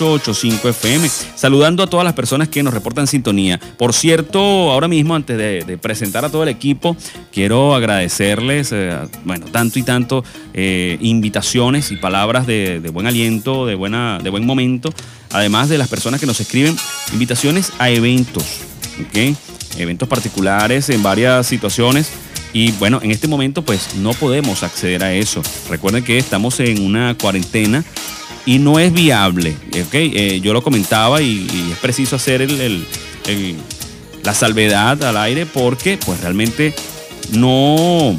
9885 FM. Saludando a todas las personas que nos reportan sintonía. Por cierto, ahora mismo, antes de, presentar a todo el equipo, quiero agradecerles, eh, bueno, tanto y tanto eh, invitaciones y palabras de, buen aliento, de, buena, de buen momento. Además de las personas que nos escriben, invitaciones a eventos, ¿ok? Eventos particulares en varias situaciones y bueno, en este momento pues no podemos acceder a eso. Recuerden que estamos en una cuarentena y no es viable. Eh, yo lo comentaba y, es preciso hacer el, la salvedad al aire porque pues realmente no,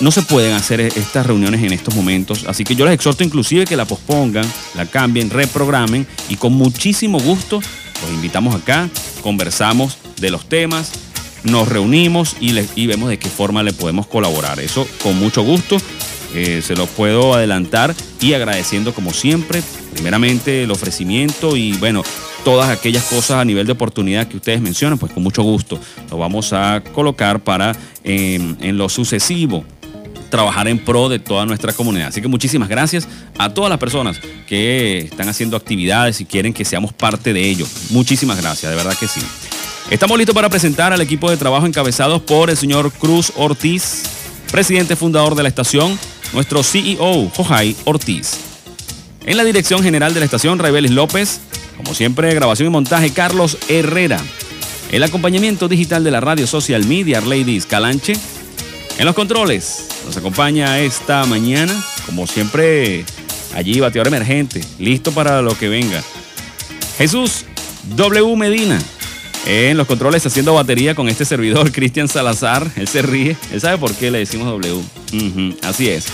no se pueden hacer estas reuniones en estos momentos. Así que yo les exhorto inclusive que la pospongan, la cambien, reprogramen y con muchísimo gusto los invitamos acá, conversamos de los temas, nos reunimos y, vemos de qué forma le podemos colaborar. Eso con mucho gusto. Eh, se lo puedo adelantar y agradeciendo como siempre, primeramente el ofrecimiento y bueno, todas aquellas cosas a nivel de oportunidad que ustedes mencionan, pues con mucho gusto lo vamos a colocar para em, en lo sucesivo trabajar en pro de toda nuestra comunidad. Así que muchísimas gracias a todas las personas que están haciendo actividades y quieren que seamos parte de ello. Muchísimas gracias, de verdad que sí. Estamos listos para presentar al equipo de trabajo encabezados por el señor Cruz Ortiz, presidente fundador de la estación, nuestro CEO, Jojai Ortiz. En la dirección general de la estación, Raibelis López. Como siempre, grabación y montaje, Carlos Herrera. El acompañamiento digital de la radio social media, Ladies Calanche. En los controles, nos acompaña esta mañana, como siempre, allí bateador emergente, listo para lo que venga. Jesús W. Medina. En los controles haciendo batería con este servidor, Cristian Salazar. Él se ríe. Él sabe por qué le decimos W. así es.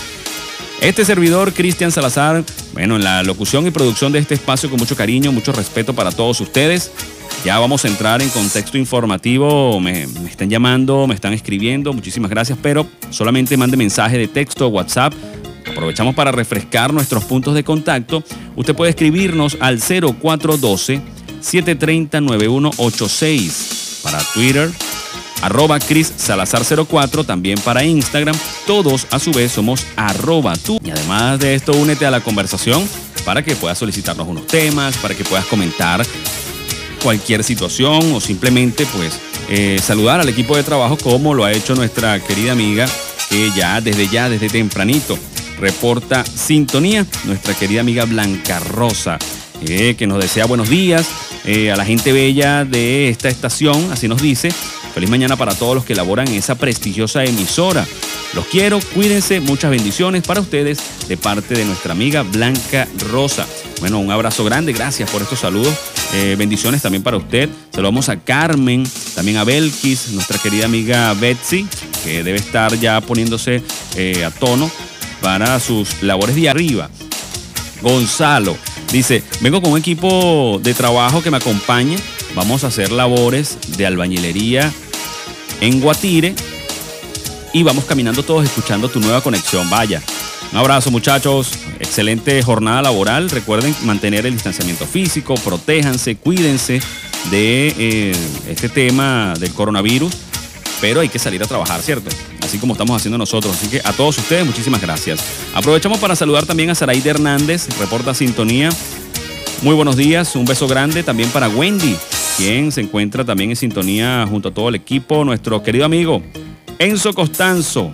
Este servidor, Cristian Salazar, bueno, en la locución y producción de este espacio con mucho cariño, mucho respeto para todos ustedes. Ya vamos a entrar en contexto informativo. Me, están llamando, me están escribiendo. Muchísimas gracias, pero solamente mande mensaje de texto, WhatsApp. Aprovechamos para refrescar nuestros puntos de contacto. Usted puede escribirnos al 0412 730-9186. Para Twitter, arroba Cris Salazar 04, también para Instagram. Todos a su vez somos arroba tú. Y además de esto, únete a la conversación para que puedas solicitarnos unos temas, para que puedas comentar cualquier situación o simplemente pues eh, saludar al equipo de trabajo como lo ha hecho nuestra querida amiga que ya desde ya, desde tempranito, reporta sintonía, nuestra querida amiga Blanca Rosa, eh, que nos desea buenos días, eh, a la gente bella de esta estación, así nos dice. Feliz mañana para todos los que laboran en esa prestigiosa emisora. Los quiero, cuídense, muchas bendiciones para ustedes de parte de nuestra amiga Blanca Rosa. Bueno, un abrazo grande, gracias por estos saludos. Eh, bendiciones también para usted. Saludamos a Carmen, también a Belkis, nuestra querida amiga Betsy, que debe estar ya poniéndose a tono para sus labores de arriba. Gonzalo, Dice, vengo con un equipo de trabajo que me acompañe. Vamos a hacer labores de albañilería en Guatire. Y vamos caminando todos escuchando tu nueva conexión. Vaya. Un abrazo muchachos. Excelente jornada laboral. Recuerden mantener el distanciamiento físico. Protéjanse, cuídense de eh, este tema del coronavirus. Pero hay que salir a trabajar, ¿cierto? así como estamos haciendo nosotros. Así que a todos ustedes, muchísimas gracias. Aprovechamos para saludar también a Saraí Hernández, reporta Sintonía. Muy buenos días, un beso grande también para Wendy, quien se encuentra también en sintonía junto a todo el equipo. Nuestro querido amigo Enzo Costanzo,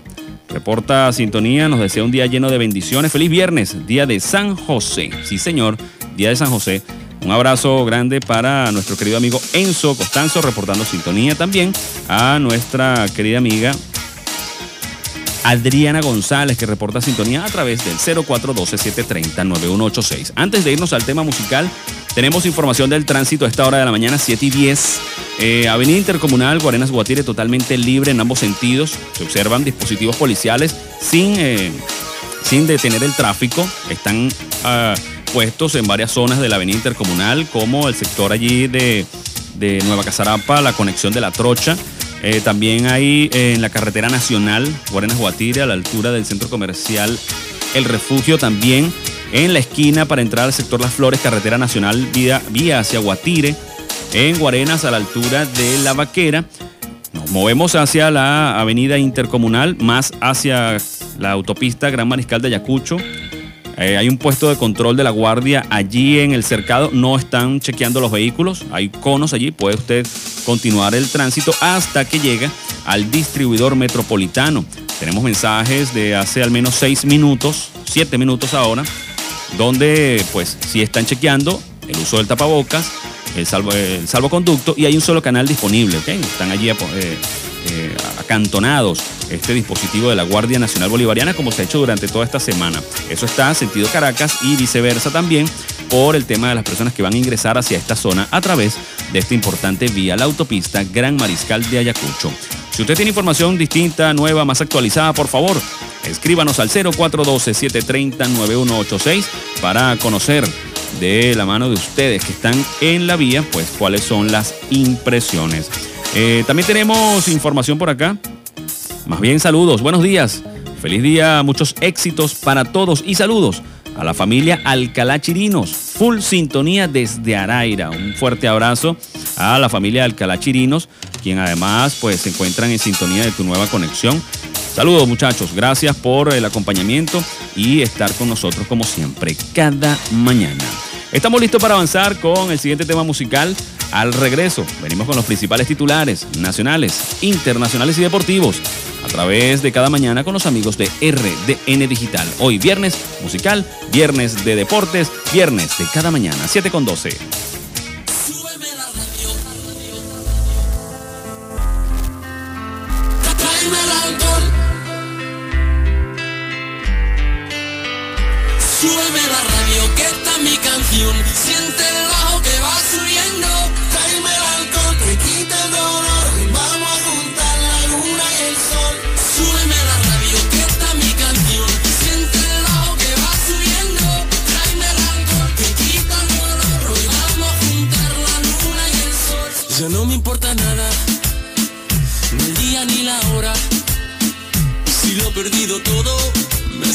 reporta Sintonía, nos desea un día lleno de bendiciones. Feliz viernes, día de San José. Sí, señor, día de San José. Un abrazo grande para nuestro querido amigo Enzo Costanzo, reportando sintonía también a nuestra querida amiga Adriana González, que reporta sintonía a través del 0412-730-9186. Antes de irnos al tema musical, tenemos información del tránsito a esta hora de la mañana, 7 y 10. Eh, Avenida Intercomunal Guarenas Guatire totalmente libre en ambos sentidos. Se observan dispositivos policiales sin, eh, sin detener el tráfico. Están ah, puestos en varias zonas de la Avenida Intercomunal, como el sector allí de, de Nueva Casarapa, la conexión de la Trocha. Eh, también hay eh, en la carretera nacional, Guarenas Guatire, a la altura del centro comercial El Refugio, también en la esquina para entrar al sector Las Flores, carretera nacional vía, vía hacia Guatire, en Guarenas a la altura de La Vaquera. Nos movemos hacia la avenida intercomunal, más hacia la autopista Gran Mariscal de Ayacucho, Eh, hay un puesto de control de la guardia allí en el cercado. No están chequeando los vehículos. Hay conos allí. Puede usted continuar el tránsito hasta que llegue al distribuidor metropolitano. Tenemos mensajes de hace al menos seis minutos, siete minutos ahora, donde pues si están chequeando el uso del tapabocas, el, salvo, el salvoconducto y hay un solo canal disponible, ¿ok? Están allí eh, eh, acantonados este dispositivo de la Guardia Nacional Bolivariana como se ha hecho durante toda esta semana. Eso está sentido Caracas y viceversa también por el tema de las personas que van a ingresar hacia esta zona a través de esta importante vía, la autopista Gran Mariscal de Ayacucho. Si usted tiene información distinta, nueva, más actualizada, por favor, escríbanos al 0412-730-9186 para conocer de la mano de ustedes que están en la vía, pues cuáles son las impresiones. Eh, también tenemos información por acá. Más bien saludos, buenos días. Feliz día, muchos éxitos para todos y saludos a la familia Alcalá Chirinos. Full sintonía desde Araira. Un fuerte abrazo a la familia Alcalá Chirinos, quien además pues se encuentran en sintonía de tu nueva conexión. Saludos muchachos, gracias por el acompañamiento y estar con nosotros como siempre cada mañana. Estamos listos para avanzar con el siguiente tema musical. Al regreso, venimos con los principales titulares nacionales, internacionales y deportivos a través de cada mañana con los amigos de RDN Digital. Hoy viernes musical, viernes de deportes, viernes de cada mañana, 7 con 12. Súbeme la radio, que está mi canción.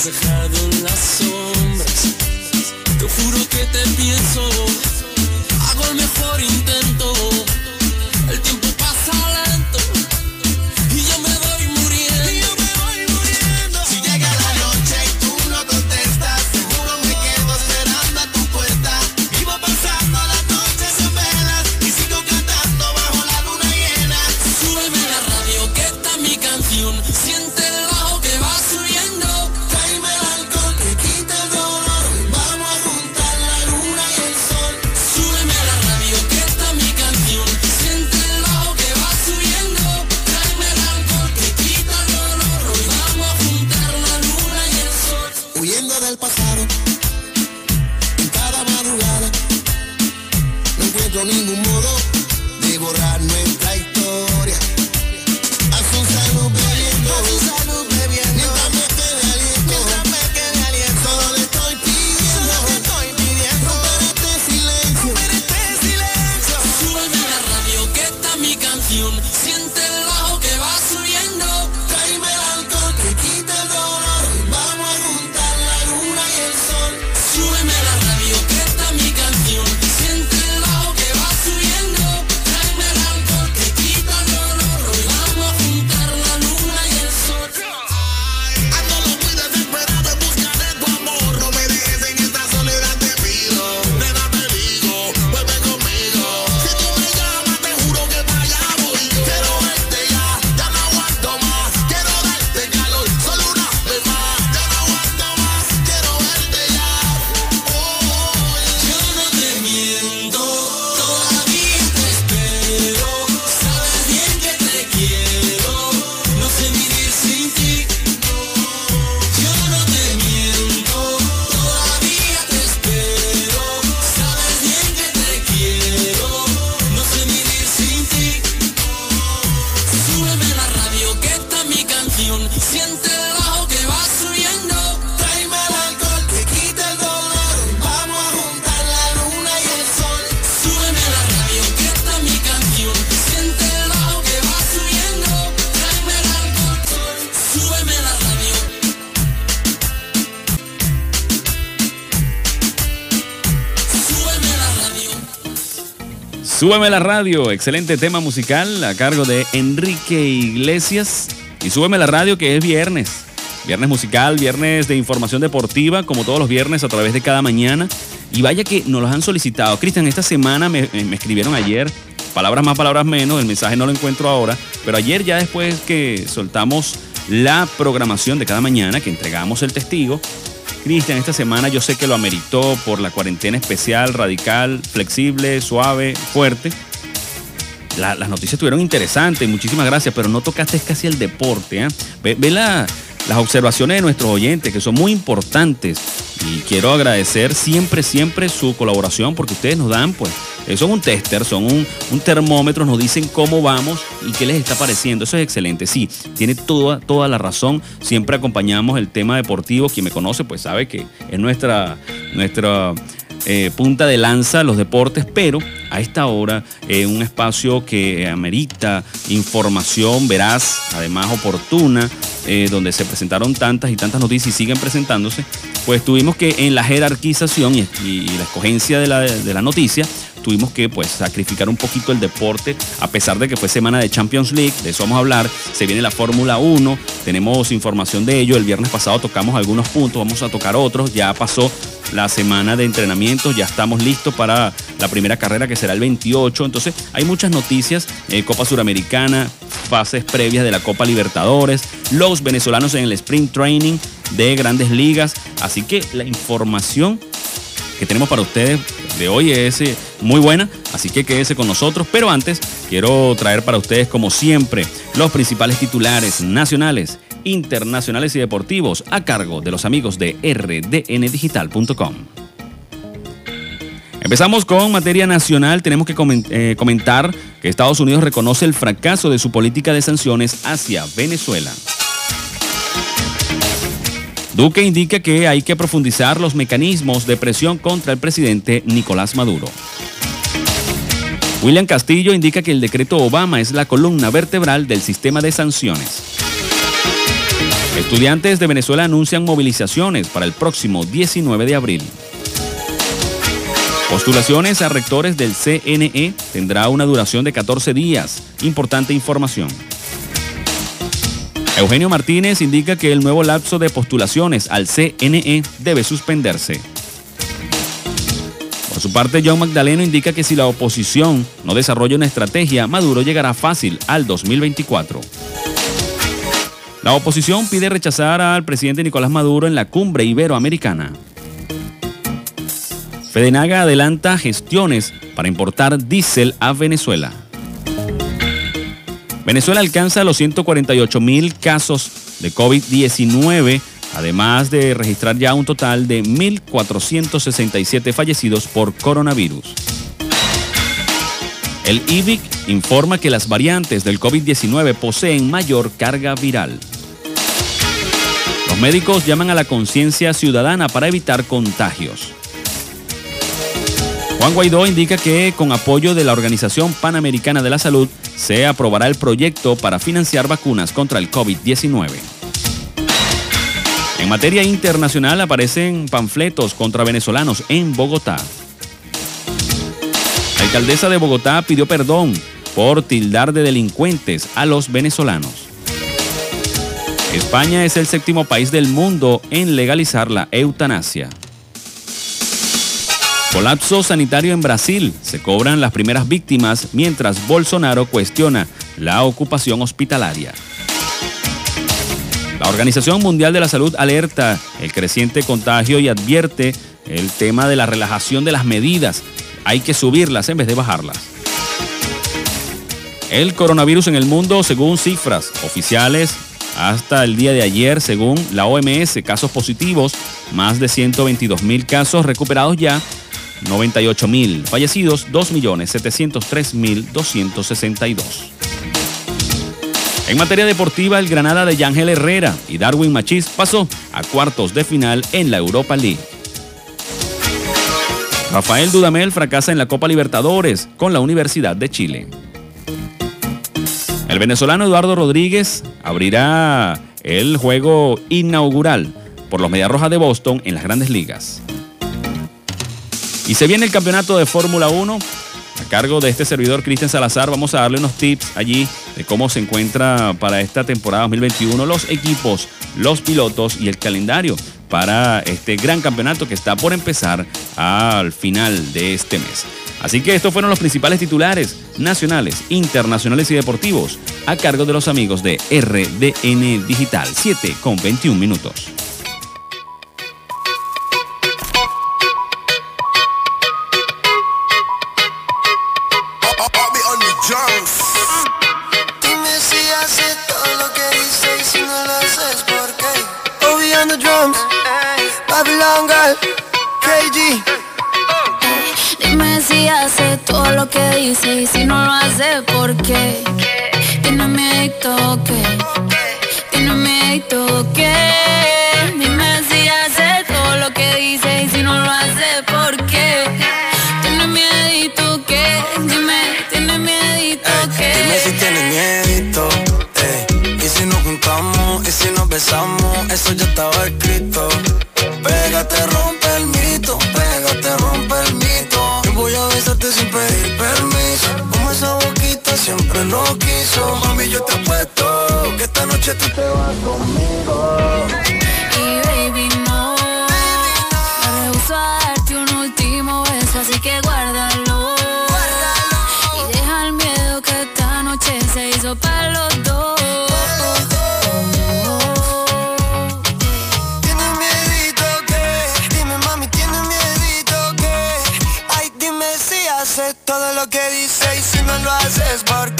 Dejado en las sombras. Te juro que te pienso, Súbeme la radio, excelente tema musical a cargo de Enrique Iglesias. Y súbeme la radio que es viernes. Viernes musical, viernes de información deportiva, como todos los viernes a través de cada mañana. Y vaya que nos los han solicitado. Cristian, esta semana me, me escribieron ayer, palabras más, palabras menos, el mensaje no lo encuentro ahora, pero ayer ya después que soltamos la programación de cada mañana, que entregamos el testigo, Cristian, esta semana yo sé que lo ameritó por la cuarentena especial, radical, flexible, suave, fuerte. La- las noticias estuvieron interesantes, muchísimas gracias, pero no tocaste casi el deporte. ¿eh? Ve, las observaciones de nuestros oyentes, que son muy importantes. Y quiero agradecer siempre, siempre su colaboración, porque ustedes nos dan, pues, eh, son un tester, son un, termómetro, nos dicen cómo vamos y qué les está pareciendo. Eso es excelente. Sí, tiene toda, toda la razón. Siempre acompañamos el tema deportivo. Quien me conoce, pues sabe que es nuestra, nuestra eh, punta de lanza los deportes, pero a esta hora eh, un espacio que amerita información veraz, además oportuna, eh, donde se presentaron tantas y tantas noticias y siguen presentándose, pues tuvimos que en la jerarquización y, y- la escogencia de la, de la noticia, tuvimos que pues sacrificar un poquito el deporte, a pesar de que fue semana de Champions League, de eso vamos a hablar, se viene la Fórmula 1, tenemos información de ello, el viernes pasado tocamos algunos puntos, vamos a tocar otros, ya pasó la semana de entrenamiento, ya estamos listos para la primera carrera que será el 28, entonces hay muchas noticias, eh, Copa Suramericana, fases previas de la Copa Libertadores, los venezolanos en el sprint training de grandes ligas, así que la información que tenemos para ustedes de hoy es eh, muy buena, así que quédese con nosotros. Pero antes, quiero traer para ustedes, como siempre, los principales titulares nacionales, internacionales y deportivos a cargo de los amigos de rdndigital.com. Empezamos con materia nacional. Tenemos que eh, comentar que Estados Unidos reconoce el fracaso de su política de sanciones hacia Venezuela. Duque indica que hay que profundizar los mecanismos de presión contra el presidente Nicolás Maduro. William Castillo indica que el decreto Obama es la columna vertebral del sistema de sanciones. Estudiantes de Venezuela anuncian movilizaciones para el próximo 19 de abril. Postulaciones a rectores del CNE tendrá una duración de 14 días. Importante información. Eugenio Martínez indica que el nuevo lapso de postulaciones al CNE debe suspenderse. Por su parte, John Magdaleno indica que si la oposición no desarrolla una estrategia, Maduro llegará fácil al 2024. La oposición pide rechazar al presidente Nicolás Maduro en la cumbre iberoamericana. Fedenaga adelanta gestiones para importar diésel a Venezuela. Venezuela alcanza los 148 mil casos de COVID-19, además de registrar ya un total de 1.467 fallecidos por coronavirus. El IBIC informa que las variantes del COVID-19 poseen mayor carga viral. Los médicos llaman a la conciencia ciudadana para evitar contagios. Juan Guaidó indica que con apoyo de la Organización Panamericana de la Salud se aprobará el proyecto para financiar vacunas contra el COVID-19. En materia internacional aparecen panfletos contra venezolanos en Bogotá. La alcaldesa de Bogotá pidió perdón por tildar de delincuentes a los venezolanos. España es el séptimo país del mundo en legalizar la eutanasia. Colapso sanitario en Brasil. Se cobran las primeras víctimas mientras Bolsonaro cuestiona la ocupación hospitalaria. Organización Mundial de la Salud alerta el creciente contagio y advierte el tema de la relajación de las medidas. Hay que subirlas en vez de bajarlas. El coronavirus en el mundo, según cifras oficiales, hasta el día de ayer, según la OMS, casos positivos, más de 122 mil casos recuperados ya, 98 mil fallecidos, 2.703.262. En materia deportiva, el Granada de Yángel Herrera y Darwin Machís pasó a cuartos de final en la Europa League. Rafael Dudamel fracasa en la Copa Libertadores con la Universidad de Chile. El venezolano Eduardo Rodríguez abrirá el juego inaugural por los Mediarrojas de Boston en las grandes ligas. Y se viene el campeonato de Fórmula 1. Cargo de este servidor Cristian Salazar. Vamos a darle unos tips allí de cómo se encuentra para esta temporada 2021 los equipos, los pilotos y el calendario para este gran campeonato que está por empezar al final de este mes. Así que estos fueron los principales titulares nacionales, internacionales y deportivos a cargo de los amigos de RDN Digital 7 con 21 minutos. Si hace todo lo que dice y si no lo hace, ¿por qué? Tiene miedo o qué? Tiene miedo o qué? Dime si hace todo lo que dice y si no lo hace, ¿por qué? Tiene miedo o qué? Dime, tiene miedo Dime si miedito, ey. Y si nos juntamos, y si nos besamos, eso ya estaba escrito. Pégate, lo quiso. Mami, yo te apuesto que esta noche tú te vas conmigo. Y baby, no. Me rehuso a darte un último beso, así que guárdalo. Y deja el miedo que esta noche se hizo para los dos. ¿Tienes miedito que? Dime mami, ¿tienes miedito que? Ay, dime si haces todo lo que dices y si no lo haces, ¿por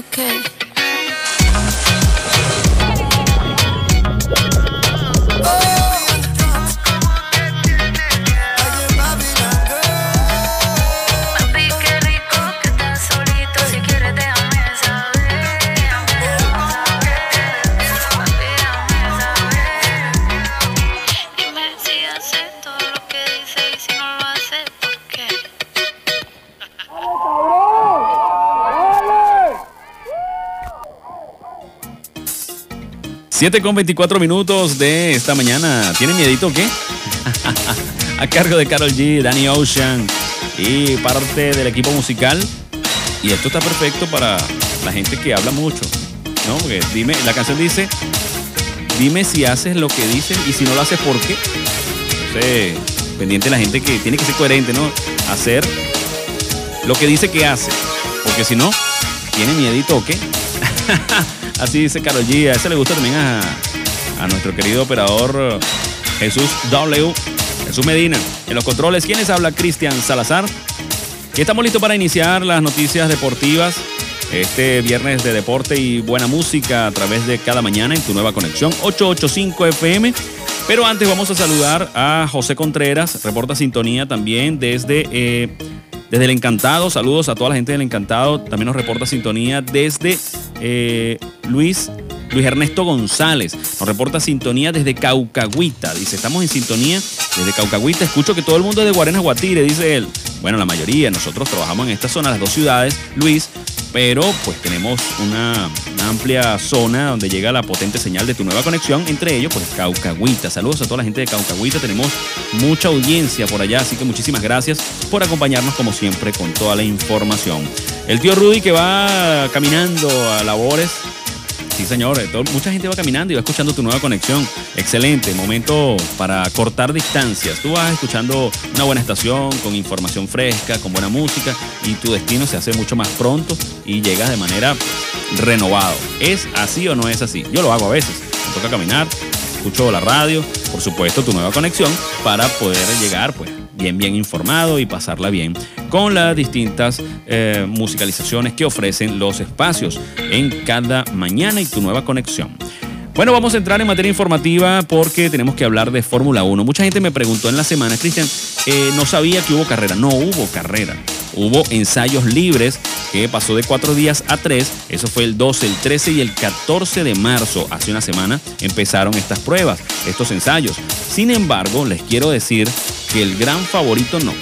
miedito 7 con 24 minutos de esta mañana. ¿Tiene miedito o qué? A cargo de Carol G, Danny Ocean y parte del equipo musical. Y esto está perfecto para la gente que habla mucho. ¿No? Porque dime, la canción dice, dime si haces lo que dices y si no lo haces, ¿por qué? Entonces, pendiente la gente que tiene que ser coherente, ¿no? Hacer lo que dice que hace. Porque si no, tiene miedito o qué. Así dice Carol G. Ese le gusta también a, a nuestro querido operador eh, Jesús W. Jesús Medina. En los controles, ¿quiénes habla? Cristian Salazar. Y estamos listos para iniciar las noticias deportivas. Este viernes de deporte y buena música a través de cada mañana en tu nueva conexión 885 FM. Pero antes vamos a saludar a José Contreras, reporta sintonía también desde, eh, desde el Encantado. Saludos a toda la gente del Encantado. También nos reporta sintonía desde eh, Luis, Luis Ernesto González. Nos reporta sintonía desde Caucagüita. Dice, estamos en sintonía desde Caucagüita. Escucho que todo el mundo es de Guarenas Guatire, dice él. bueno, la mayoría, nosotros trabajamos en esta zona, las dos ciudades, Luis, pero pues tenemos una, una amplia zona donde llega la potente señal de tu nueva conexión, entre ellos pues Caucahuita. Saludos a toda la gente de Caucahuita, tenemos mucha audiencia por allá, así que muchísimas gracias por acompañarnos como siempre con toda la información. El tío Rudy que va caminando a labores Sí, señor. eh, mucha gente va caminando y va escuchando tu nueva conexión. Excelente. Momento para cortar distancias. Tú vas escuchando una buena estación con información fresca, con buena música y tu destino se hace mucho más pronto y llegas de manera renovado. ¿Es así o no es así? Yo lo hago a veces. Me toca caminar, escucho la radio, por supuesto tu nueva conexión para poder llegar pues bien bien informado y pasarla bien con las distintas eh, musicalizaciones que ofrecen los espacios en cada mañana y tu nueva conexión. Bueno, vamos a entrar en materia informativa porque tenemos que hablar de Fórmula 1. Mucha gente me preguntó en la semana, Cristian, eh, no sabía que hubo carrera. No hubo carrera. Hubo ensayos libres que pasó de cuatro días a tres. Eso fue el 12, el 13 y el 14 de marzo. Hace una semana empezaron estas pruebas, estos ensayos. Sin embargo, les quiero decir que el gran favorito no.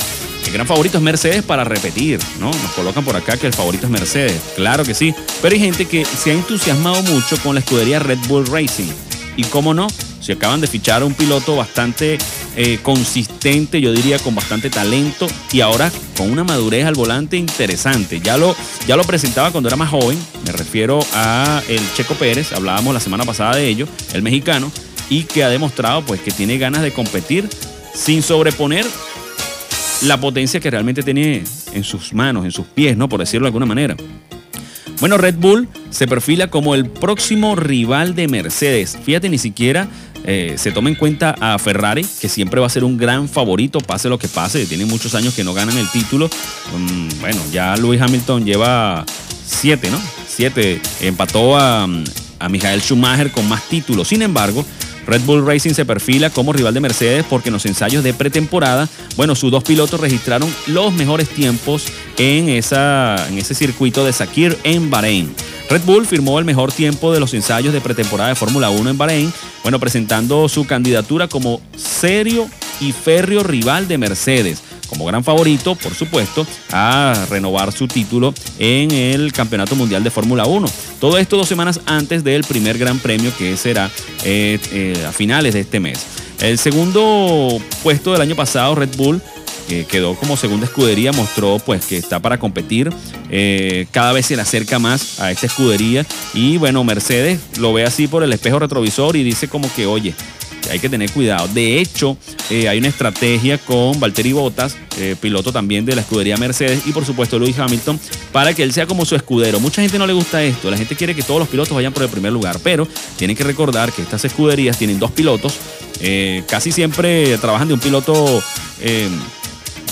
El gran favorito es Mercedes para repetir, ¿no? Nos colocan por acá que el favorito es Mercedes. Claro que sí. Pero hay gente que se ha entusiasmado mucho con la escudería Red Bull Racing. Y cómo no, si acaban de fichar a un piloto bastante eh, consistente, yo diría con bastante talento y ahora con una madurez al volante interesante. Ya lo, ya lo presentaba cuando era más joven, me refiero a el Checo Pérez, hablábamos la semana pasada de ello, el mexicano, y que ha demostrado pues que tiene ganas de competir sin sobreponer la potencia que realmente tiene en sus manos, en sus pies, ¿no? Por decirlo de alguna manera. Bueno, Red Bull se perfila como el próximo rival de Mercedes. Fíjate, ni siquiera eh, se toma en cuenta a Ferrari, que siempre va a ser un gran favorito, pase lo que pase. Tiene muchos años que no ganan el título. Mm, bueno, ya Lewis Hamilton lleva siete, ¿no? Siete. Empató a, a Michael Schumacher con más títulos. Sin embargo, Red Bull Racing se perfila como rival de Mercedes porque en los ensayos de pretemporada, bueno, sus dos pilotos registraron los mejores tiempos en, esa, en ese circuito de Sakir en Bahrein. Red Bull firmó el mejor tiempo de los ensayos de pretemporada de Fórmula 1 en Bahrein, bueno, presentando su candidatura como serio y férreo rival de Mercedes como gran favorito, por supuesto, a renovar su título en el Campeonato Mundial de Fórmula 1. Todo esto dos semanas antes del primer Gran Premio que será eh, eh, a finales de este mes. El segundo puesto del año pasado, Red Bull, que quedó como segunda escudería, mostró pues que está para competir. Eh, cada vez se le acerca más a esta escudería. Y bueno, Mercedes lo ve así por el espejo retrovisor y dice como que, oye, hay que tener cuidado. De hecho, eh, hay una estrategia con Valtteri Bottas, eh, piloto también de la escudería Mercedes, y por supuesto Lewis Hamilton, para que él sea como su escudero. Mucha gente no le gusta esto, la gente quiere que todos los pilotos vayan por el primer lugar, pero tienen que recordar que estas escuderías tienen dos pilotos, eh, casi siempre trabajan de un piloto... eh,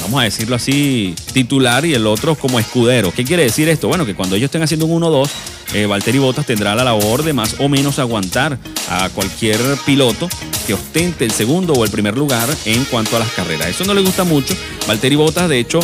vamos a decirlo así, titular y el otro como escudero. ¿Qué quiere decir esto? Bueno, que cuando ellos estén haciendo un 1-2, eh, Valtteri Bottas tendrá la labor de más o menos aguantar a cualquier piloto que ostente el segundo o el primer lugar en cuanto a las carreras. Eso no le gusta mucho. Valtteri Bottas, de hecho,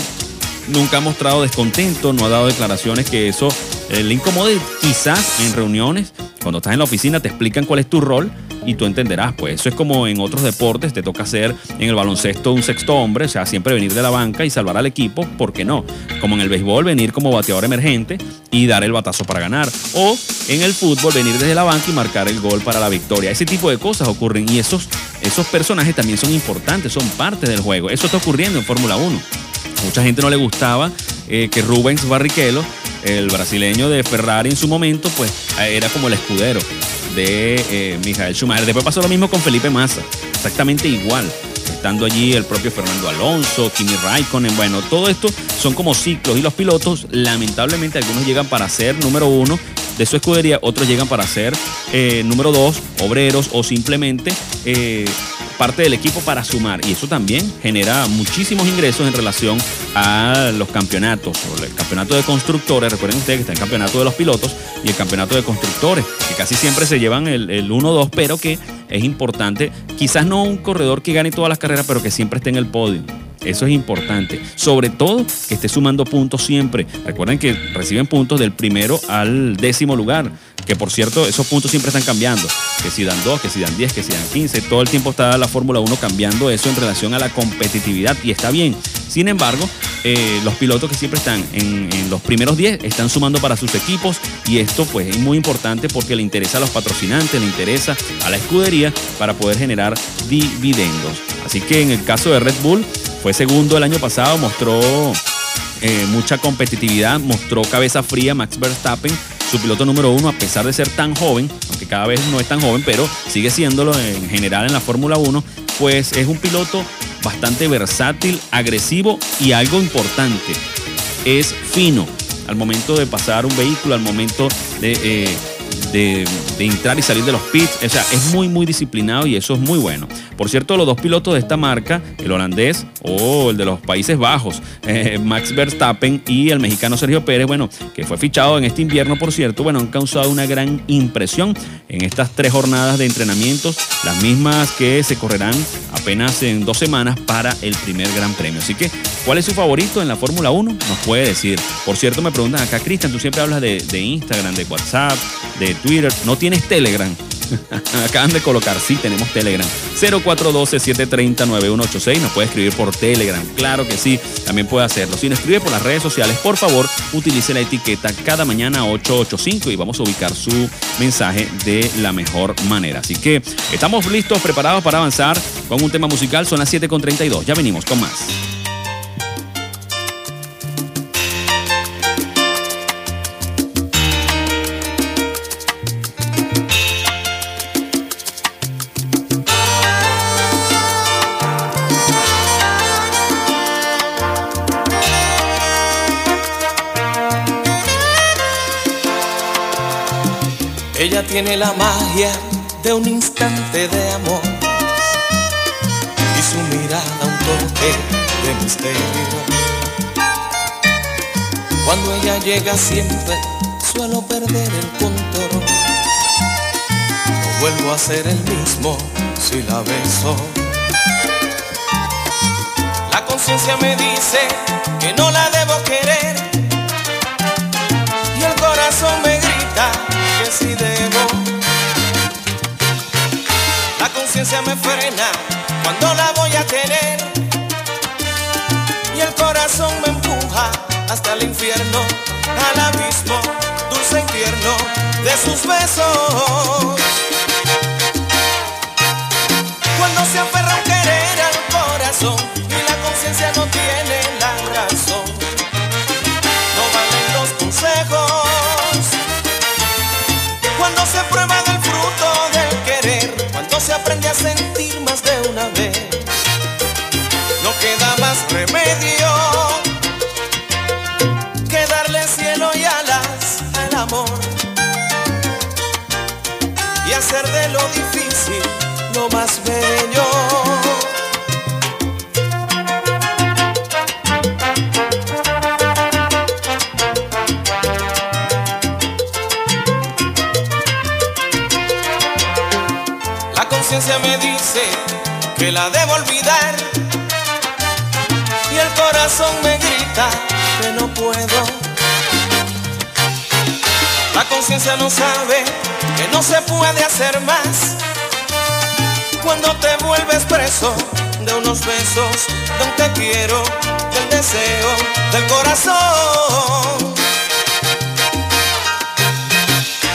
nunca ha mostrado descontento, no ha dado declaraciones que eso eh, le incomode. Quizás en reuniones, cuando estás en la oficina, te explican cuál es tu rol y tú entenderás. Pues eso es como en otros deportes, te toca ser en el baloncesto un sexto hombre, o sea, siempre venir de la banca y salvar al equipo, ¿por qué no? Como en el béisbol, venir como bateador emergente y dar el batazo para ganar. O en el fútbol, venir desde la banca y marcar el gol para la victoria. Ese tipo de cosas ocurren y esos, esos personajes también son importantes, son parte del juego. Eso está ocurriendo en Fórmula 1. Mucha gente no le gustaba eh, que Rubens Barrichello, el brasileño de Ferrari en su momento, pues era como el escudero de eh, Schumacher. Después pasó lo mismo con Felipe Massa, exactamente igual. Estando allí el propio Fernando Alonso, Kimi Raikkonen, bueno, todo esto son como ciclos y los pilotos, lamentablemente algunos llegan para ser número uno de su escudería, otros llegan para ser eh, número dos, obreros o simplemente eh, parte del equipo para sumar. Y eso también genera muchísimos ingresos en relación a los campeonatos. El campeonato de constructores, recuerden ustedes que está el campeonato de los pilotos y el campeonato de constructores, que casi siempre se llevan el, el 1-2, pero que es importante, quizás no un corredor que gane todas las carreras, pero que siempre esté en el podio. Eso es importante. Sobre todo que esté sumando puntos siempre. Recuerden que reciben puntos del primero al décimo lugar. Que por cierto, esos puntos siempre están cambiando. Que si dan 2, que si dan 10, que si dan 15. Todo el tiempo está la Fórmula 1 cambiando eso en relación a la competitividad y está bien. Sin embargo, eh, los pilotos que siempre están en, los primeros 10 están sumando para sus equipos y esto pues es muy importante porque le interesa a los patrocinantes, le interesa a la escudería para poder generar dividendos. Así que en el caso de Red Bull, fue segundo el año pasado, mostró eh, mucha competitividad, mostró cabeza fría Max Verstappen, su piloto número uno, a pesar de ser tan joven, aunque cada vez no es tan joven, pero sigue siéndolo en general en la Fórmula 1, pues es un piloto bastante versátil, agresivo y algo importante, es fino. Al momento de pasar un vehículo, al momento de... eh, de, entrar y salir de los pits. O sea, es muy, muy disciplinado y eso es muy bueno. Por cierto, los dos pilotos de esta marca, el holandés o el de los Países Bajos, eh, Max Verstappen y el mexicano Sergio Pérez, bueno, que fue fichado en este invierno, por cierto, bueno, han causado una gran impresión en estas tres jornadas de entrenamientos, las mismas que se correrán apenas en dos semanas para el primer Gran Premio. Así que, ¿cuál es su favorito en la Fórmula 1? Nos puede decir. Por cierto, me preguntan acá, Cristian, tú siempre hablas de, de Instagram, de WhatsApp, de Twitter. ¿No tienes Telegram? Acaban de colocar, sí, tenemos Telegram. 0412-730-9186. Nos puede escribir por Telegram. Claro que sí, también puede hacerlo. Si nos escribe por las redes sociales, por favor, utilice la etiqueta cada mañana 885 y vamos a ubicar su mensaje de la mejor manera. Así que estamos listos, preparados para avanzar con un tema musical. Son las 7.32. Ya venimos con más. Tiene la magia de un instante de amor y su mirada un toque de misterio. Cuando ella llega siempre suelo perder el control. No vuelvo a ser el mismo si la beso. La conciencia me dice que no la debo querer y el corazón me grita sí debo. La conciencia me frena cuando la voy a tener y el corazón me empuja hasta el infierno, al abismo dulce y tierno de sus besos. Cuando se aferra un querer al corazón y la conciencia no Prueba del fruto del querer, cuando se aprende a sentir más de una vez, no queda más remedio que darle cielo y alas al amor. Y hacer de lo difícil lo más bello. Que la debo olvidar y el corazón me grita que no puedo. La conciencia no sabe que no se puede hacer más cuando te vuelves preso de unos besos, de un te quiero, del deseo, del corazón.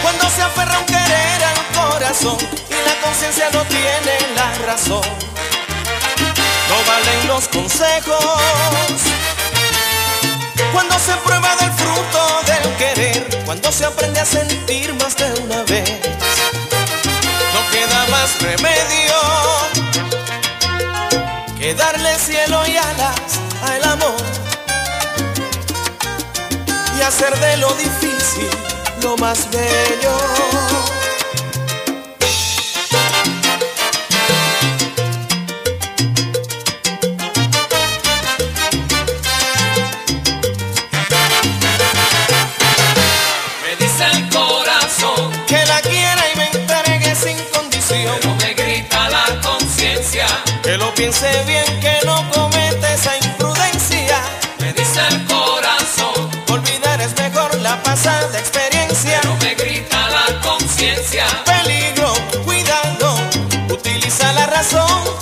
Cuando se aferra un querer al corazón y la conciencia no tiene la razón. No valen los consejos. Cuando se prueba del fruto del querer, cuando se aprende a sentir más de una vez, no queda más remedio que darle cielo y alas al amor y hacer de lo difícil lo más bello. piense bien que no comete esa imprudencia. Me dice el corazón, olvidar es mejor la pasada experiencia. No me grita la conciencia. Peligro, cuidado, utiliza la razón.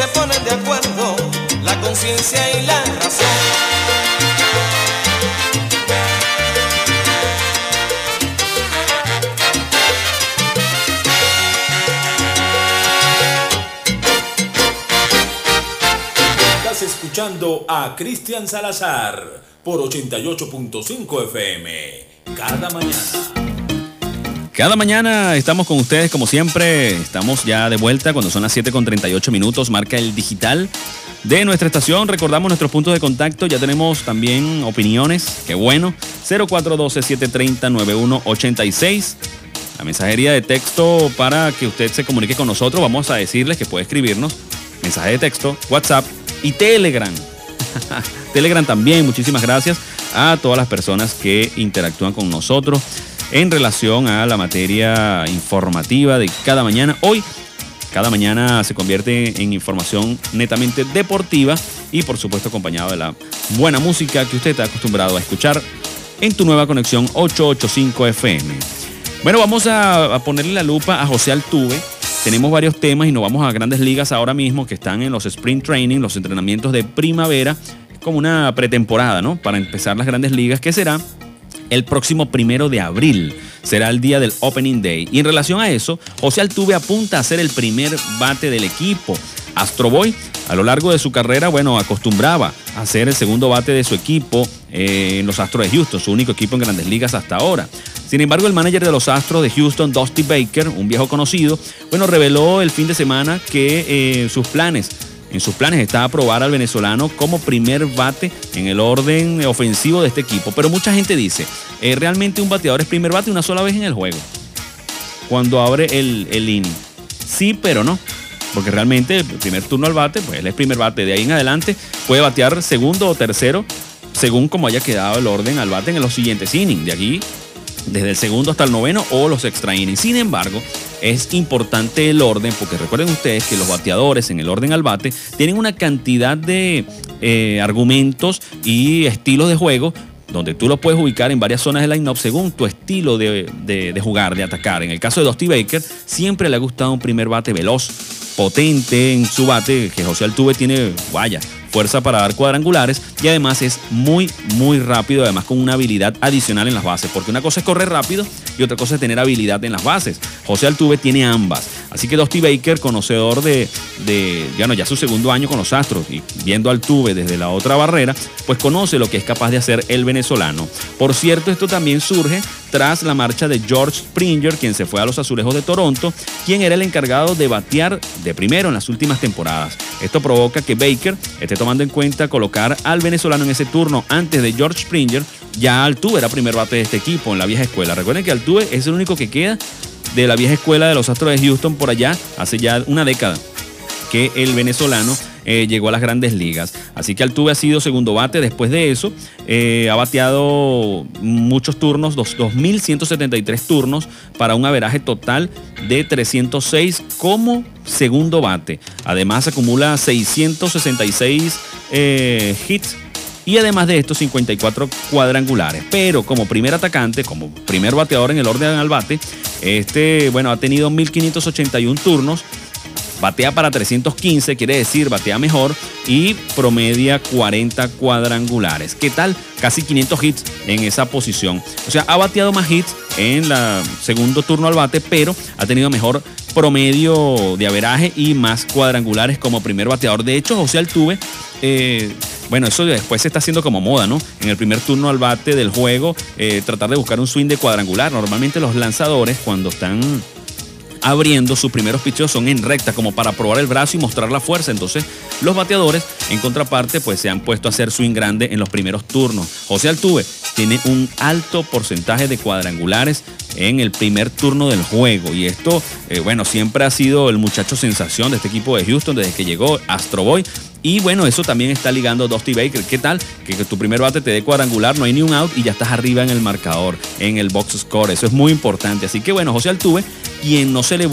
Se ponen de acuerdo la conciencia y la razón. Estás escuchando a Cristian Salazar por 88.5 FM. Cada mañana. Cada mañana estamos con ustedes como siempre. Estamos ya de vuelta cuando son las 7 con 38 minutos. Marca el digital de nuestra estación. Recordamos nuestros puntos de contacto. Ya tenemos también opiniones. Qué bueno. 0412-730-9186. La mensajería de texto para que usted se comunique con nosotros. Vamos a decirles que puede escribirnos mensaje de texto, WhatsApp y Telegram. Telegram también, muchísimas gracias a todas las personas que interactúan con nosotros en relación a la materia informativa de cada mañana. Hoy, cada mañana se convierte en información netamente deportiva y por supuesto acompañado de la buena música que usted está acostumbrado a escuchar en tu nueva conexión 885 FM. Bueno, vamos a, ponerle la lupa a José Altuve. Tenemos varios temas y nos vamos a grandes ligas ahora mismo que están en los sprint training, los entrenamientos de primavera, como una pretemporada, ¿no? Para empezar las grandes ligas, que será el próximo primero de abril. Será el día del Opening Day. Y en relación a eso, José Altuve apunta a ser el primer bate del equipo. Astro Boy, a lo largo de su carrera, bueno, acostumbraba a ser el segundo bate de su equipo eh, en los Astros de Houston, su único equipo en grandes ligas hasta ahora. Sin embargo, el manager de los Astros de Houston, Dusty Baker, un viejo conocido, bueno, reveló el fin de semana que eh, sus planes en sus planes está aprobar al venezolano como primer bate en el orden ofensivo de este equipo. Pero mucha gente dice, eh, realmente un bateador es primer bate una sola vez en el juego. Cuando abre el, el inning. Sí, pero no. Porque realmente el primer turno al bate, pues él es primer bate. De ahí en adelante puede batear segundo o tercero, según como haya quedado el orden al bate en los siguientes innings. De aquí desde el segundo hasta el noveno o los extra innings. Sin embargo, es importante el orden, porque recuerden ustedes que los bateadores en el orden al bate tienen una cantidad de eh, argumentos y estilos de juego donde tú lo puedes ubicar en varias zonas del line-up según tu estilo de, de- de jugar, de atacar. En el caso de Dusty Baker, siempre le ha gustado un primer bate veloz, potente en su bate, que José Altuve tiene, vaya, fuerza para dar cuadrangulares y además es muy, muy rápido, además con una habilidad adicional en las bases, porque una cosa es correr rápido y otra cosa es tener habilidad en las bases. José Altuve tiene ambas. Así que Dusty Baker, conocedor de, de ya no, ya su segundo año con los Astros y viendo a Altuve desde la otra barrera, pues conoce lo que es capaz de hacer el venezolano. Por cierto, esto también surge tras la marcha de George Springer, quien se fue a los Azulejos de Toronto, quien era el encargado de batear de primero en las últimas temporadas. Esto provoca que Baker esté tomando en cuenta colocar al venezolano en ese turno antes de George Springer. Ya Altuve era primer bate de este equipo en la vieja escuela. Recuerden que Altuve es el único que queda de la vieja escuela de los Astros de Houston por allá hace ya una década que el venezolano eh, llegó a las grandes ligas. Así que Altuve ha sido segundo bate después de eso. eh, ha bateado muchos turnos, dos- 2.173 turnos para un averaje total de 306 como segundo bate. Además acumula 666 eh, hits y además de estos 54 cuadrangulares. Pero como primer atacante, como primer bateador en el orden al bate, este, bueno, ha tenido 1581 turnos. Batea para 315, quiere decir batea mejor y promedia 40 cuadrangulares. ¿Qué tal? Casi 500 hits en esa posición. O sea, ha bateado más hits en la segundo turno al bate, pero ha tenido mejor promedio de averaje y más cuadrangulares como primer bateador. De hecho, José Altuve, eh, bueno, eso después se está haciendo como moda, ¿no? En el primer turno al bate del juego, eh, tratar de buscar un swing de cuadrangular. Normalmente los lanzadores, cuando están abriendo, sus primeros picheos son en recta, como para probar el brazo y mostrar la fuerza. Entonces, los bateadores, en contraparte, pues se han puesto a hacer swing grande en los primeros turnos. José Altuve tiene un alto porcentaje de cuadrangulares en el primer turno del juego. Y esto, eh, bueno, siempre ha sido el muchacho sensación de este equipo de Houston desde que llegó Astro Boy. Y bueno, eso también está ligando a Dusty Baker. ¿Qué tal? Que, que tu primer bate te dé cuadrangular, no hay ni un out y ya estás arriba en el marcador, en el box score. Eso es muy importante. Así que bueno, José Altuve, quien no se le,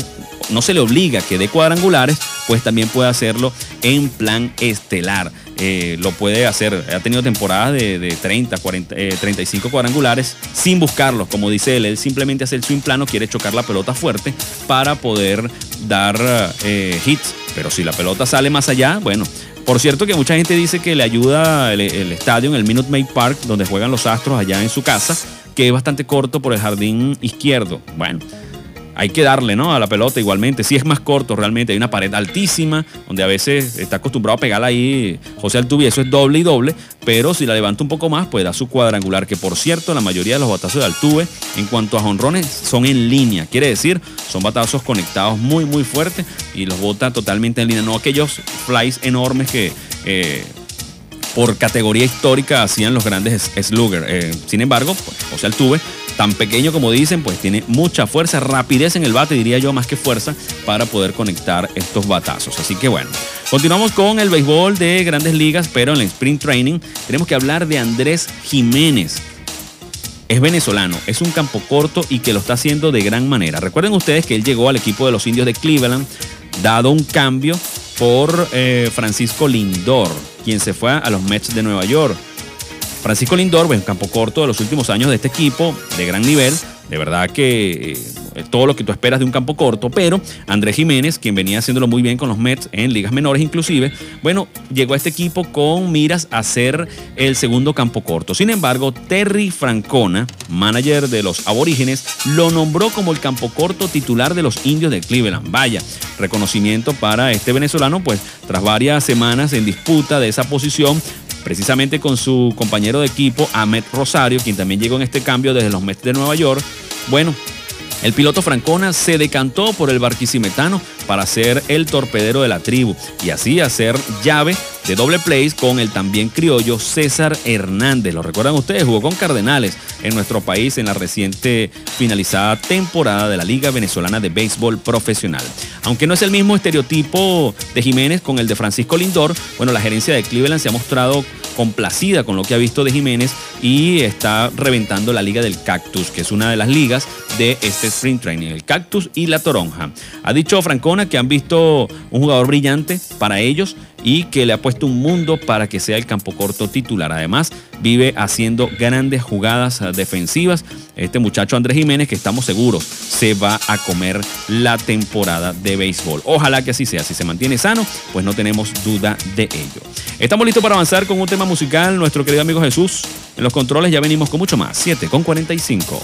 no se le obliga que dé cuadrangulares, pues también puede hacerlo en plan estelar. Eh, lo puede hacer. Ha tenido temporadas de, de 30, 40, eh, 35 cuadrangulares sin buscarlos. Como dice él, él simplemente hace el swing plano, quiere chocar la pelota fuerte para poder dar eh, hits. Pero si la pelota sale más allá, bueno. Por cierto que mucha gente dice que le ayuda el, el estadio en el Minute Maid Park, donde juegan los Astros allá en su casa, que es bastante corto por el jardín izquierdo. Bueno, hay que darle, ¿no? A la pelota igualmente. Si es más corto realmente, hay una pared altísima, donde a veces está acostumbrado a pegarla ahí José Altuve, eso es doble y doble, pero si la levanta un poco más, pues da su cuadrangular, que por cierto, la mayoría de los batazos de Altuve, en cuanto a jonrones, son en línea. Quiere decir, son batazos conectados muy, muy fuertes y los bota totalmente en línea. No aquellos flies enormes que... eh, por categoría histórica hacían los grandes slugger. Eh, sin embargo, pues, José Altuve, tan pequeño como dicen, pues tiene mucha fuerza, rapidez en el bate, diría yo, más que fuerza, para poder conectar estos batazos. Así que bueno, continuamos con el béisbol de grandes ligas, pero en el sprint training tenemos que hablar de Andrés Jiménez. Es venezolano, es un campo corto y que lo está haciendo de gran manera. Recuerden ustedes que él llegó al equipo de los indios de Cleveland, dado un cambio por eh, Francisco Lindor, quien se fue a los Mets de Nueva York. Francisco Lindor, un campo corto de los últimos años de este equipo, de gran nivel. De verdad que eh, todo lo que tú esperas de un campo corto, pero Andrés Jiménez, quien venía haciéndolo muy bien con los Mets en ligas menores inclusive, bueno, llegó a este equipo con miras a ser el segundo campo corto. Sin embargo, Terry Francona, manager de los aborígenes, lo nombró como el campo corto titular de los indios de Cleveland. Vaya, reconocimiento para este venezolano, pues tras varias semanas en disputa de esa posición, precisamente con su compañero de equipo, Ahmed Rosario, quien también llegó en este cambio desde los Mets de Nueva York. Bueno, el piloto Francona se decantó por el barquisimetano para ser el torpedero de la tribu y así hacer llave de doble plays con el también criollo César Hernández. Lo recuerdan ustedes, jugó con Cardenales en nuestro país en la reciente finalizada temporada de la Liga Venezolana de Béisbol Profesional. Aunque no es el mismo estereotipo de Jiménez con el de Francisco Lindor, bueno, la gerencia de Cleveland se ha mostrado complacida con lo que ha visto de Jiménez y está reventando la Liga del Cactus, que es una de las ligas de este sprint training, el Cactus y la Toronja. Ha dicho Francona que han visto un jugador brillante para ellos y que le ha puesto un mundo para que sea el campo corto titular. Además, vive haciendo grandes jugadas eh, defensivas. Este muchacho Andrés Jiménez, que estamos seguros se va a comer la temporada de béisbol. Ojalá que así sea. Si se mantiene sano, pues no tenemos duda de ello. Estamos listos para avanzar con un tema musical. Nuestro querido amigo Jesús en los controles ya venimos con mucho más. 7 con 45.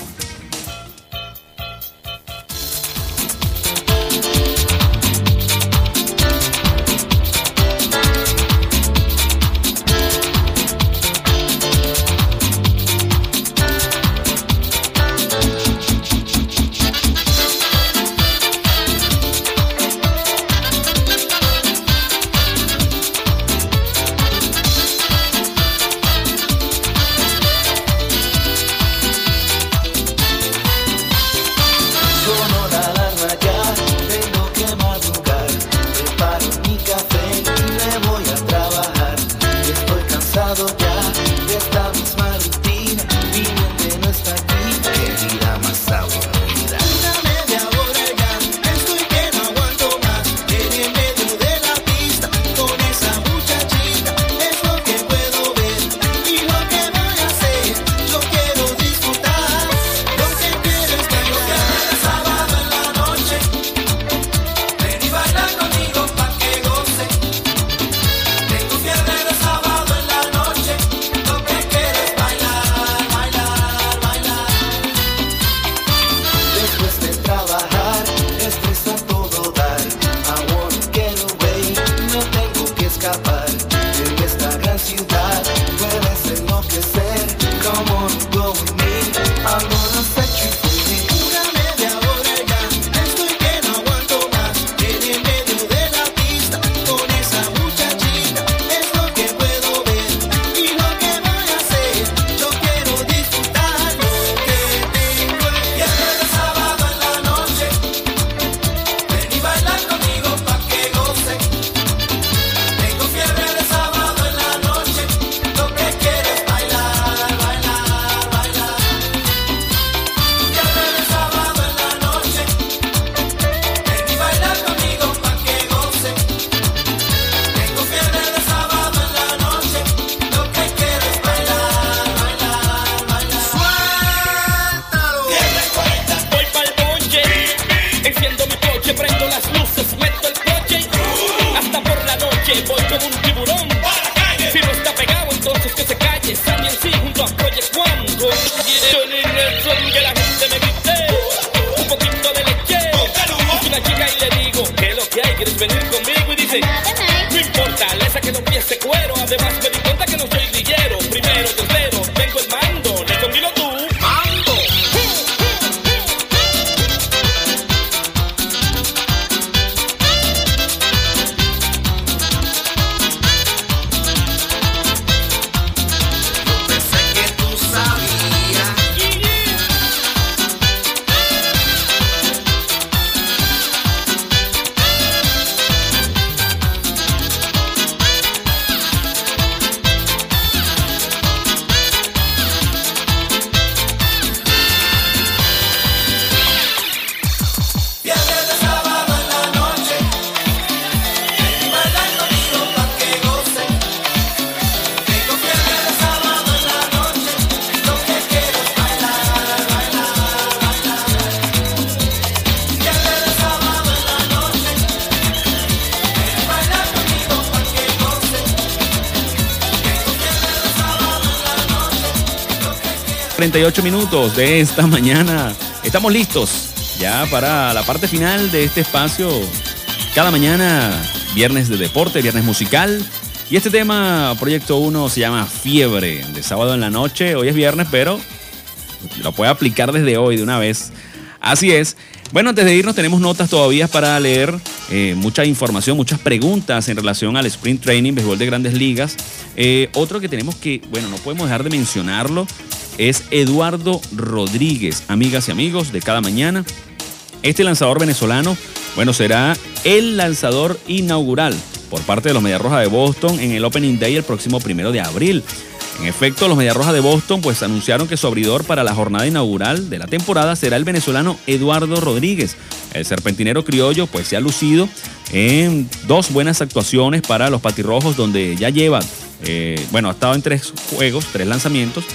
38 minutos de esta mañana. Estamos listos ya para la parte final de este espacio. Cada mañana, viernes de deporte, viernes musical. Y este tema, Proyecto 1, se llama Fiebre, de sábado en la noche. Hoy es viernes, pero lo puede aplicar desde hoy de una vez. Así es. Bueno, antes de irnos tenemos notas todavía para leer, eh, mucha información, muchas preguntas en relación al Sprint Training, béisbol de grandes ligas. Eh, otro que tenemos que, bueno, no podemos dejar de mencionarlo, es Eduardo Rodríguez, amigas y amigos de cada mañana. Este lanzador venezolano, bueno, será el lanzador inaugural por parte de los Medias Rojas de Boston en el Opening Day el próximo primero de abril. En efecto, los Medias Rojas de Boston pues anunciaron que su abridor para la jornada inaugural de la temporada será el venezolano Eduardo Rodríguez. El serpentinero criollo pues se ha lucido en dos buenas actuaciones para los patirrojos donde ya lleva, eh, bueno, ha estado en tres juegos, tres lanzamientos,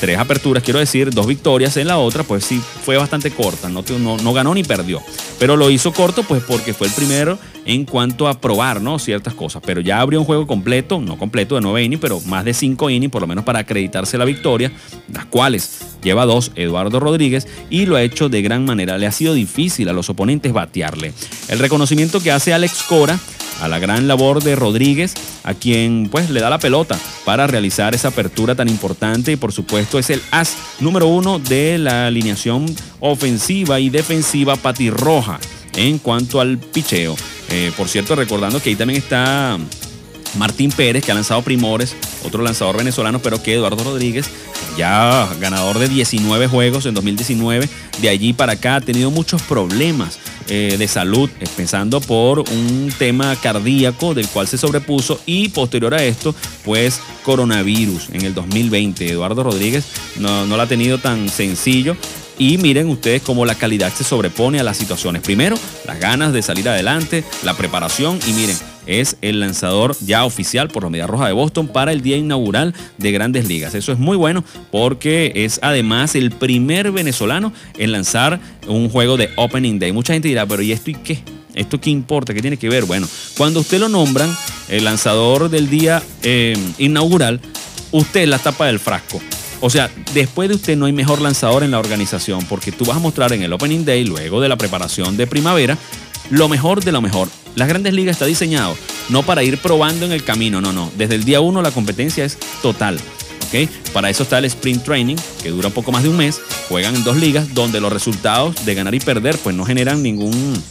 tres aperturas, quiero decir, dos victorias en la otra, pues sí fue bastante corta, no, no, no ganó ni perdió. Pero lo hizo corto, pues porque fue el primero en cuanto a probar, ¿no? Ciertas cosas. Pero ya abrió un juego completo, no completo de 9 innings, pero más de 5 innings, por lo menos para acreditarse la victoria, las cuales lleva dos Eduardo Rodríguez y lo ha hecho de gran manera. Le ha sido difícil a los oponentes batearle. El reconocimiento que hace Alex Cora a la gran labor de Rodríguez, a quien pues le da la pelota para realizar esa apertura tan importante y por supuesto es el as número uno de la alineación ofensiva y defensiva patirroja en cuanto al picheo. Eh, por cierto, recordando que ahí también está Martín Pérez, que ha lanzado primores, otro lanzador venezolano, pero que Eduardo Rodríguez, ya ganador de 19 juegos en 2019, de allí para acá ha tenido muchos problemas eh, de salud, empezando por un tema cardíaco del cual se sobrepuso y posterior a esto, pues coronavirus en el 2020. Eduardo Rodríguez no, no lo ha tenido tan sencillo. Y miren ustedes cómo la calidad se sobrepone a las situaciones. Primero, las ganas de salir adelante, la preparación y miren, es el lanzador ya oficial por los Medias Rojas de Boston para el día inaugural de Grandes Ligas. Eso es muy bueno porque es además el primer venezolano en lanzar un juego de Opening Day. Mucha gente dirá, pero ¿y esto y qué? ¿Esto qué importa? ¿Qué tiene que ver? Bueno, cuando usted lo nombran el lanzador del día eh, inaugural, usted es la tapa del frasco. O sea, después de usted no hay mejor lanzador en la organización porque tú vas a mostrar en el Opening Day, luego de la preparación de primavera, lo mejor de lo mejor. Las grandes ligas está diseñado no para ir probando en el camino, no, no. Desde el día uno la competencia es total. ¿ok? Para eso está el Sprint Training, que dura un poco más de un mes. Juegan en dos ligas donde los resultados de ganar y perder pues no generan ningún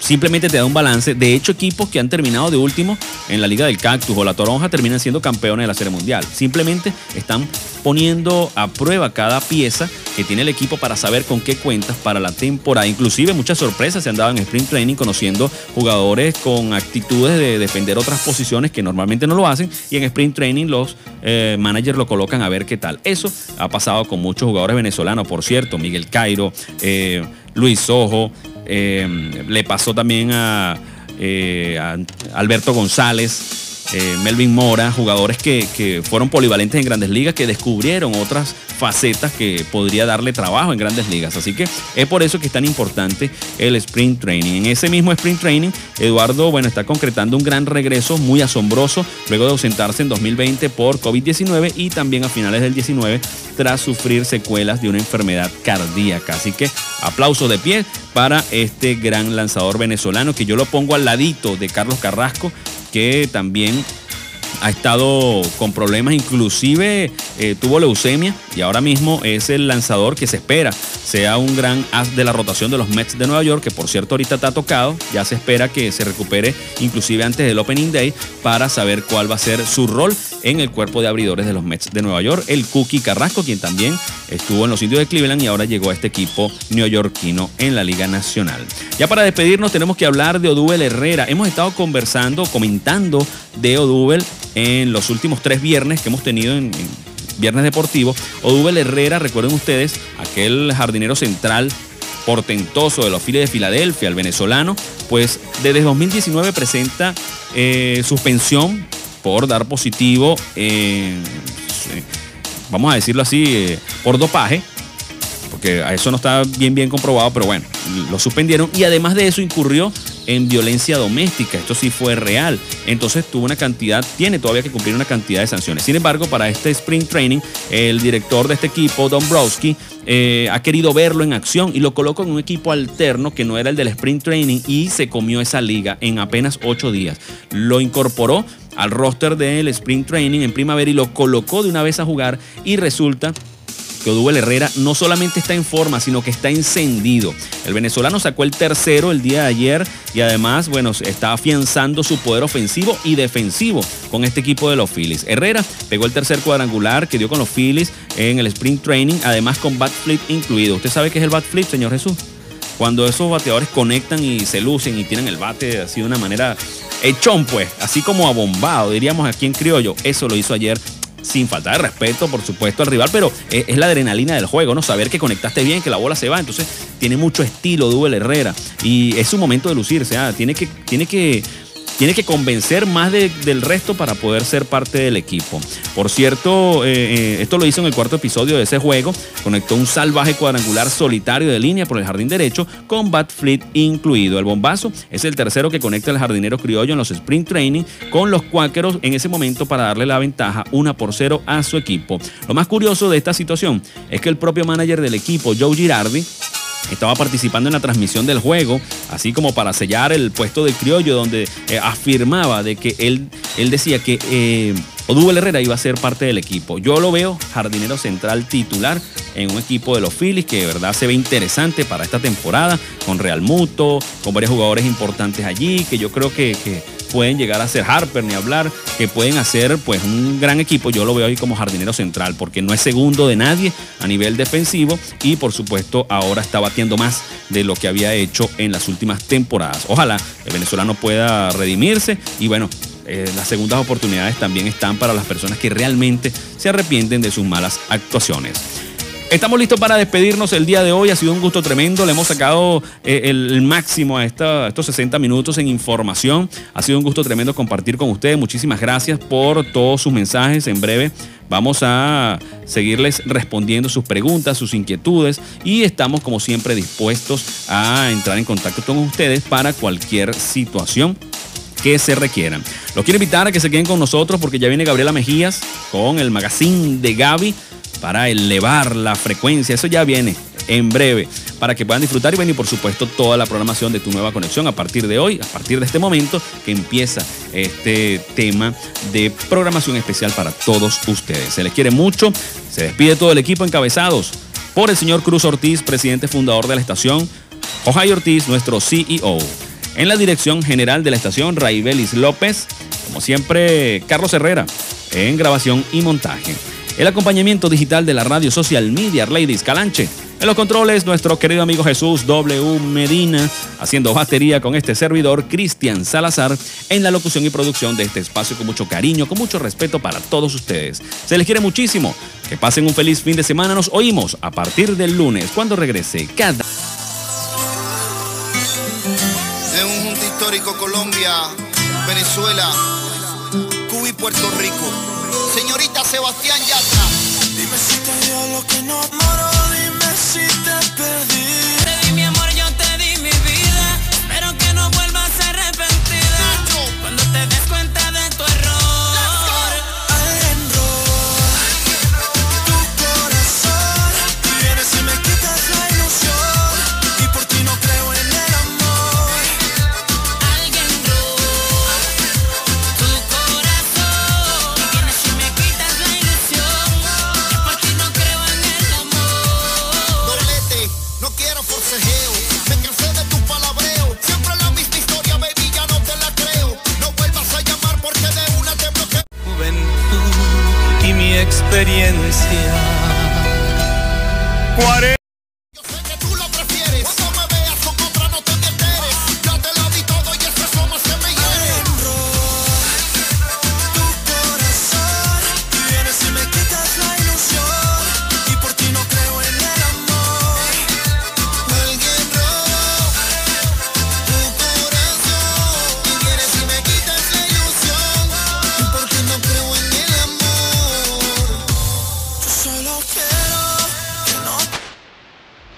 simplemente te da un balance. De hecho, equipos que han terminado de último en la Liga del Cactus o la Toronja terminan siendo campeones de la Serie Mundial. Simplemente están poniendo a prueba cada pieza que tiene el equipo para saber con qué cuentas para la temporada. Inclusive muchas sorpresas se han dado en Sprint Training conociendo jugadores con actitudes de defender otras posiciones que normalmente no lo hacen y en Sprint Training los eh, managers lo colocan a ver qué tal. Eso ha pasado con muchos jugadores venezolanos, por cierto, Miguel Cairo, eh, Luis Ojo, eh, le pasó también a, eh, a Alberto González. Eh, Melvin Mora, jugadores que, que fueron polivalentes en grandes ligas, que descubrieron otras facetas que podría darle trabajo en grandes ligas. Así que es por eso que es tan importante el sprint training. En ese mismo sprint training, Eduardo, bueno, está concretando un gran regreso muy asombroso luego de ausentarse en 2020 por COVID-19 y también a finales del 19 tras sufrir secuelas de una enfermedad cardíaca. Así que aplauso de pie para este gran lanzador venezolano que yo lo pongo al ladito de Carlos Carrasco, que también ha estado con problemas, inclusive eh, tuvo leucemia y ahora mismo es el lanzador que se espera sea un gran as de la rotación de los Mets de Nueva York, que por cierto ahorita está tocado, ya se espera que se recupere inclusive antes del Opening Day para saber cuál va a ser su rol en el cuerpo de abridores de los Mets de Nueva York, el Cookie Carrasco, quien también estuvo en los indios de Cleveland y ahora llegó a este equipo neoyorquino en la Liga Nacional. Ya para despedirnos tenemos que hablar de Odubel Herrera. Hemos estado conversando, comentando de Odubel en los últimos tres viernes que hemos tenido en, en Viernes Deportivo. Odubel Herrera, recuerden ustedes, aquel jardinero central portentoso de los Phillies de Filadelfia, el venezolano, pues desde 2019 presenta eh, suspensión por dar positivo, eh, vamos a decirlo así, eh, por dopaje, porque a eso no está bien bien comprobado, pero bueno, lo suspendieron y además de eso incurrió en violencia doméstica. Esto sí fue real. Entonces tuvo una cantidad, tiene todavía que cumplir una cantidad de sanciones. Sin embargo, para este Spring Training, el director de este equipo, Don Browski, eh, ha querido verlo en acción y lo colocó en un equipo alterno que no era el del Spring Training y se comió esa liga en apenas ocho días. Lo incorporó al roster del Spring Training en primavera y lo colocó de una vez a jugar y resulta que Odubel Herrera no solamente está en forma, sino que está encendido. El venezolano sacó el tercero el día de ayer y además, bueno, está afianzando su poder ofensivo y defensivo con este equipo de los Phillies. Herrera pegó el tercer cuadrangular que dio con los Phillies en el sprint training, además con bat flip incluido. ¿Usted sabe qué es el bat flip, señor Jesús? Cuando esos bateadores conectan y se lucen y tiran el bate así de una manera echón, pues, así como abombado, diríamos aquí en criollo. Eso lo hizo ayer sin falta de respeto, por supuesto, al rival, pero es, es, la adrenalina del juego, ¿no? Saber que conectaste bien, que la bola se va. Entonces, tiene mucho estilo Dubel Herrera y es su momento de lucirse. ¿ah? Tiene, que, tiene, que, tiene que convencer más de, del resto para poder ser parte del equipo. Por cierto, eh, eh, esto lo hizo en el cuarto episodio de ese juego. Conectó un salvaje cuadrangular solitario de línea por el jardín derecho con bat fleet incluido. El bombazo es el tercero que conecta el jardinero criollo en los sprint training con los cuáqueros en ese momento para darle la ventaja una por cero a su equipo. Lo más curioso de esta situación es que el propio manager del equipo, Joe Girardi, estaba participando en la transmisión del juego, así como para sellar el puesto del criollo, donde eh, afirmaba de que él, él decía que eh, Herrera iba a ser parte del equipo. Yo lo veo jardinero central titular en un equipo de los Phillies que de verdad se ve interesante para esta temporada, con Real Muto, con varios jugadores importantes allí, que yo creo que pueden llegar a ser Harper ni hablar, que pueden hacer pues un gran equipo. Yo lo veo ahí como jardinero central porque no es segundo de nadie a nivel defensivo y por supuesto ahora está batiendo más de lo que había hecho en las últimas temporadas. Ojalá el venezolano pueda redimirse y bueno, eh, las segundas oportunidades también están para las personas que realmente se arrepienten de sus malas actuaciones. Estamos listos para despedirnos el día de hoy. Ha sido un gusto tremendo. Le hemos sacado eh, el máximo a, estos 60 minutos en información. Ha sido un gusto tremendo compartir con ustedes. Muchísimas gracias por todos sus mensajes. En breve vamos a seguirles respondiendo sus preguntas, sus inquietudes y estamos como siempre dispuestos a entrar en contacto con ustedes para cualquier situación que se requieran. Los quiero invitar a que se queden con nosotros porque ya viene Gabriela Mejías con el magazine de Gaby para elevar la frecuencia. Eso ya viene en breve para que puedan disfrutar y venir, por supuesto, toda la programación de tu nueva conexión a partir de hoy, a partir de este momento que empieza este tema de programación especial para todos ustedes. Se les quiere mucho. Se despide todo el equipo encabezados por el señor Cruz Ortiz, presidente fundador de la estación, Ohio Ortiz, nuestro CEO. En la dirección general de la estación, Raibelis López. Como siempre, Carlos Herrera, en grabación y montaje el acompañamiento digital de la radio social Media Ladies Calanche. En los controles, nuestro querido amigo Jesús W. Medina, haciendo batería con este servidor, Cristian Salazar, en la locución y producción de este espacio con mucho cariño, con mucho respeto para todos ustedes. Se les quiere muchísimo. Que pasen un feliz fin de semana. Nos oímos a partir del lunes, cuando regrese cada... De un histórico Colombia, Venezuela, Cuba y Puerto Rico señorita Sebastián Yatra. Dime si te dio lo que no moro. experiencia.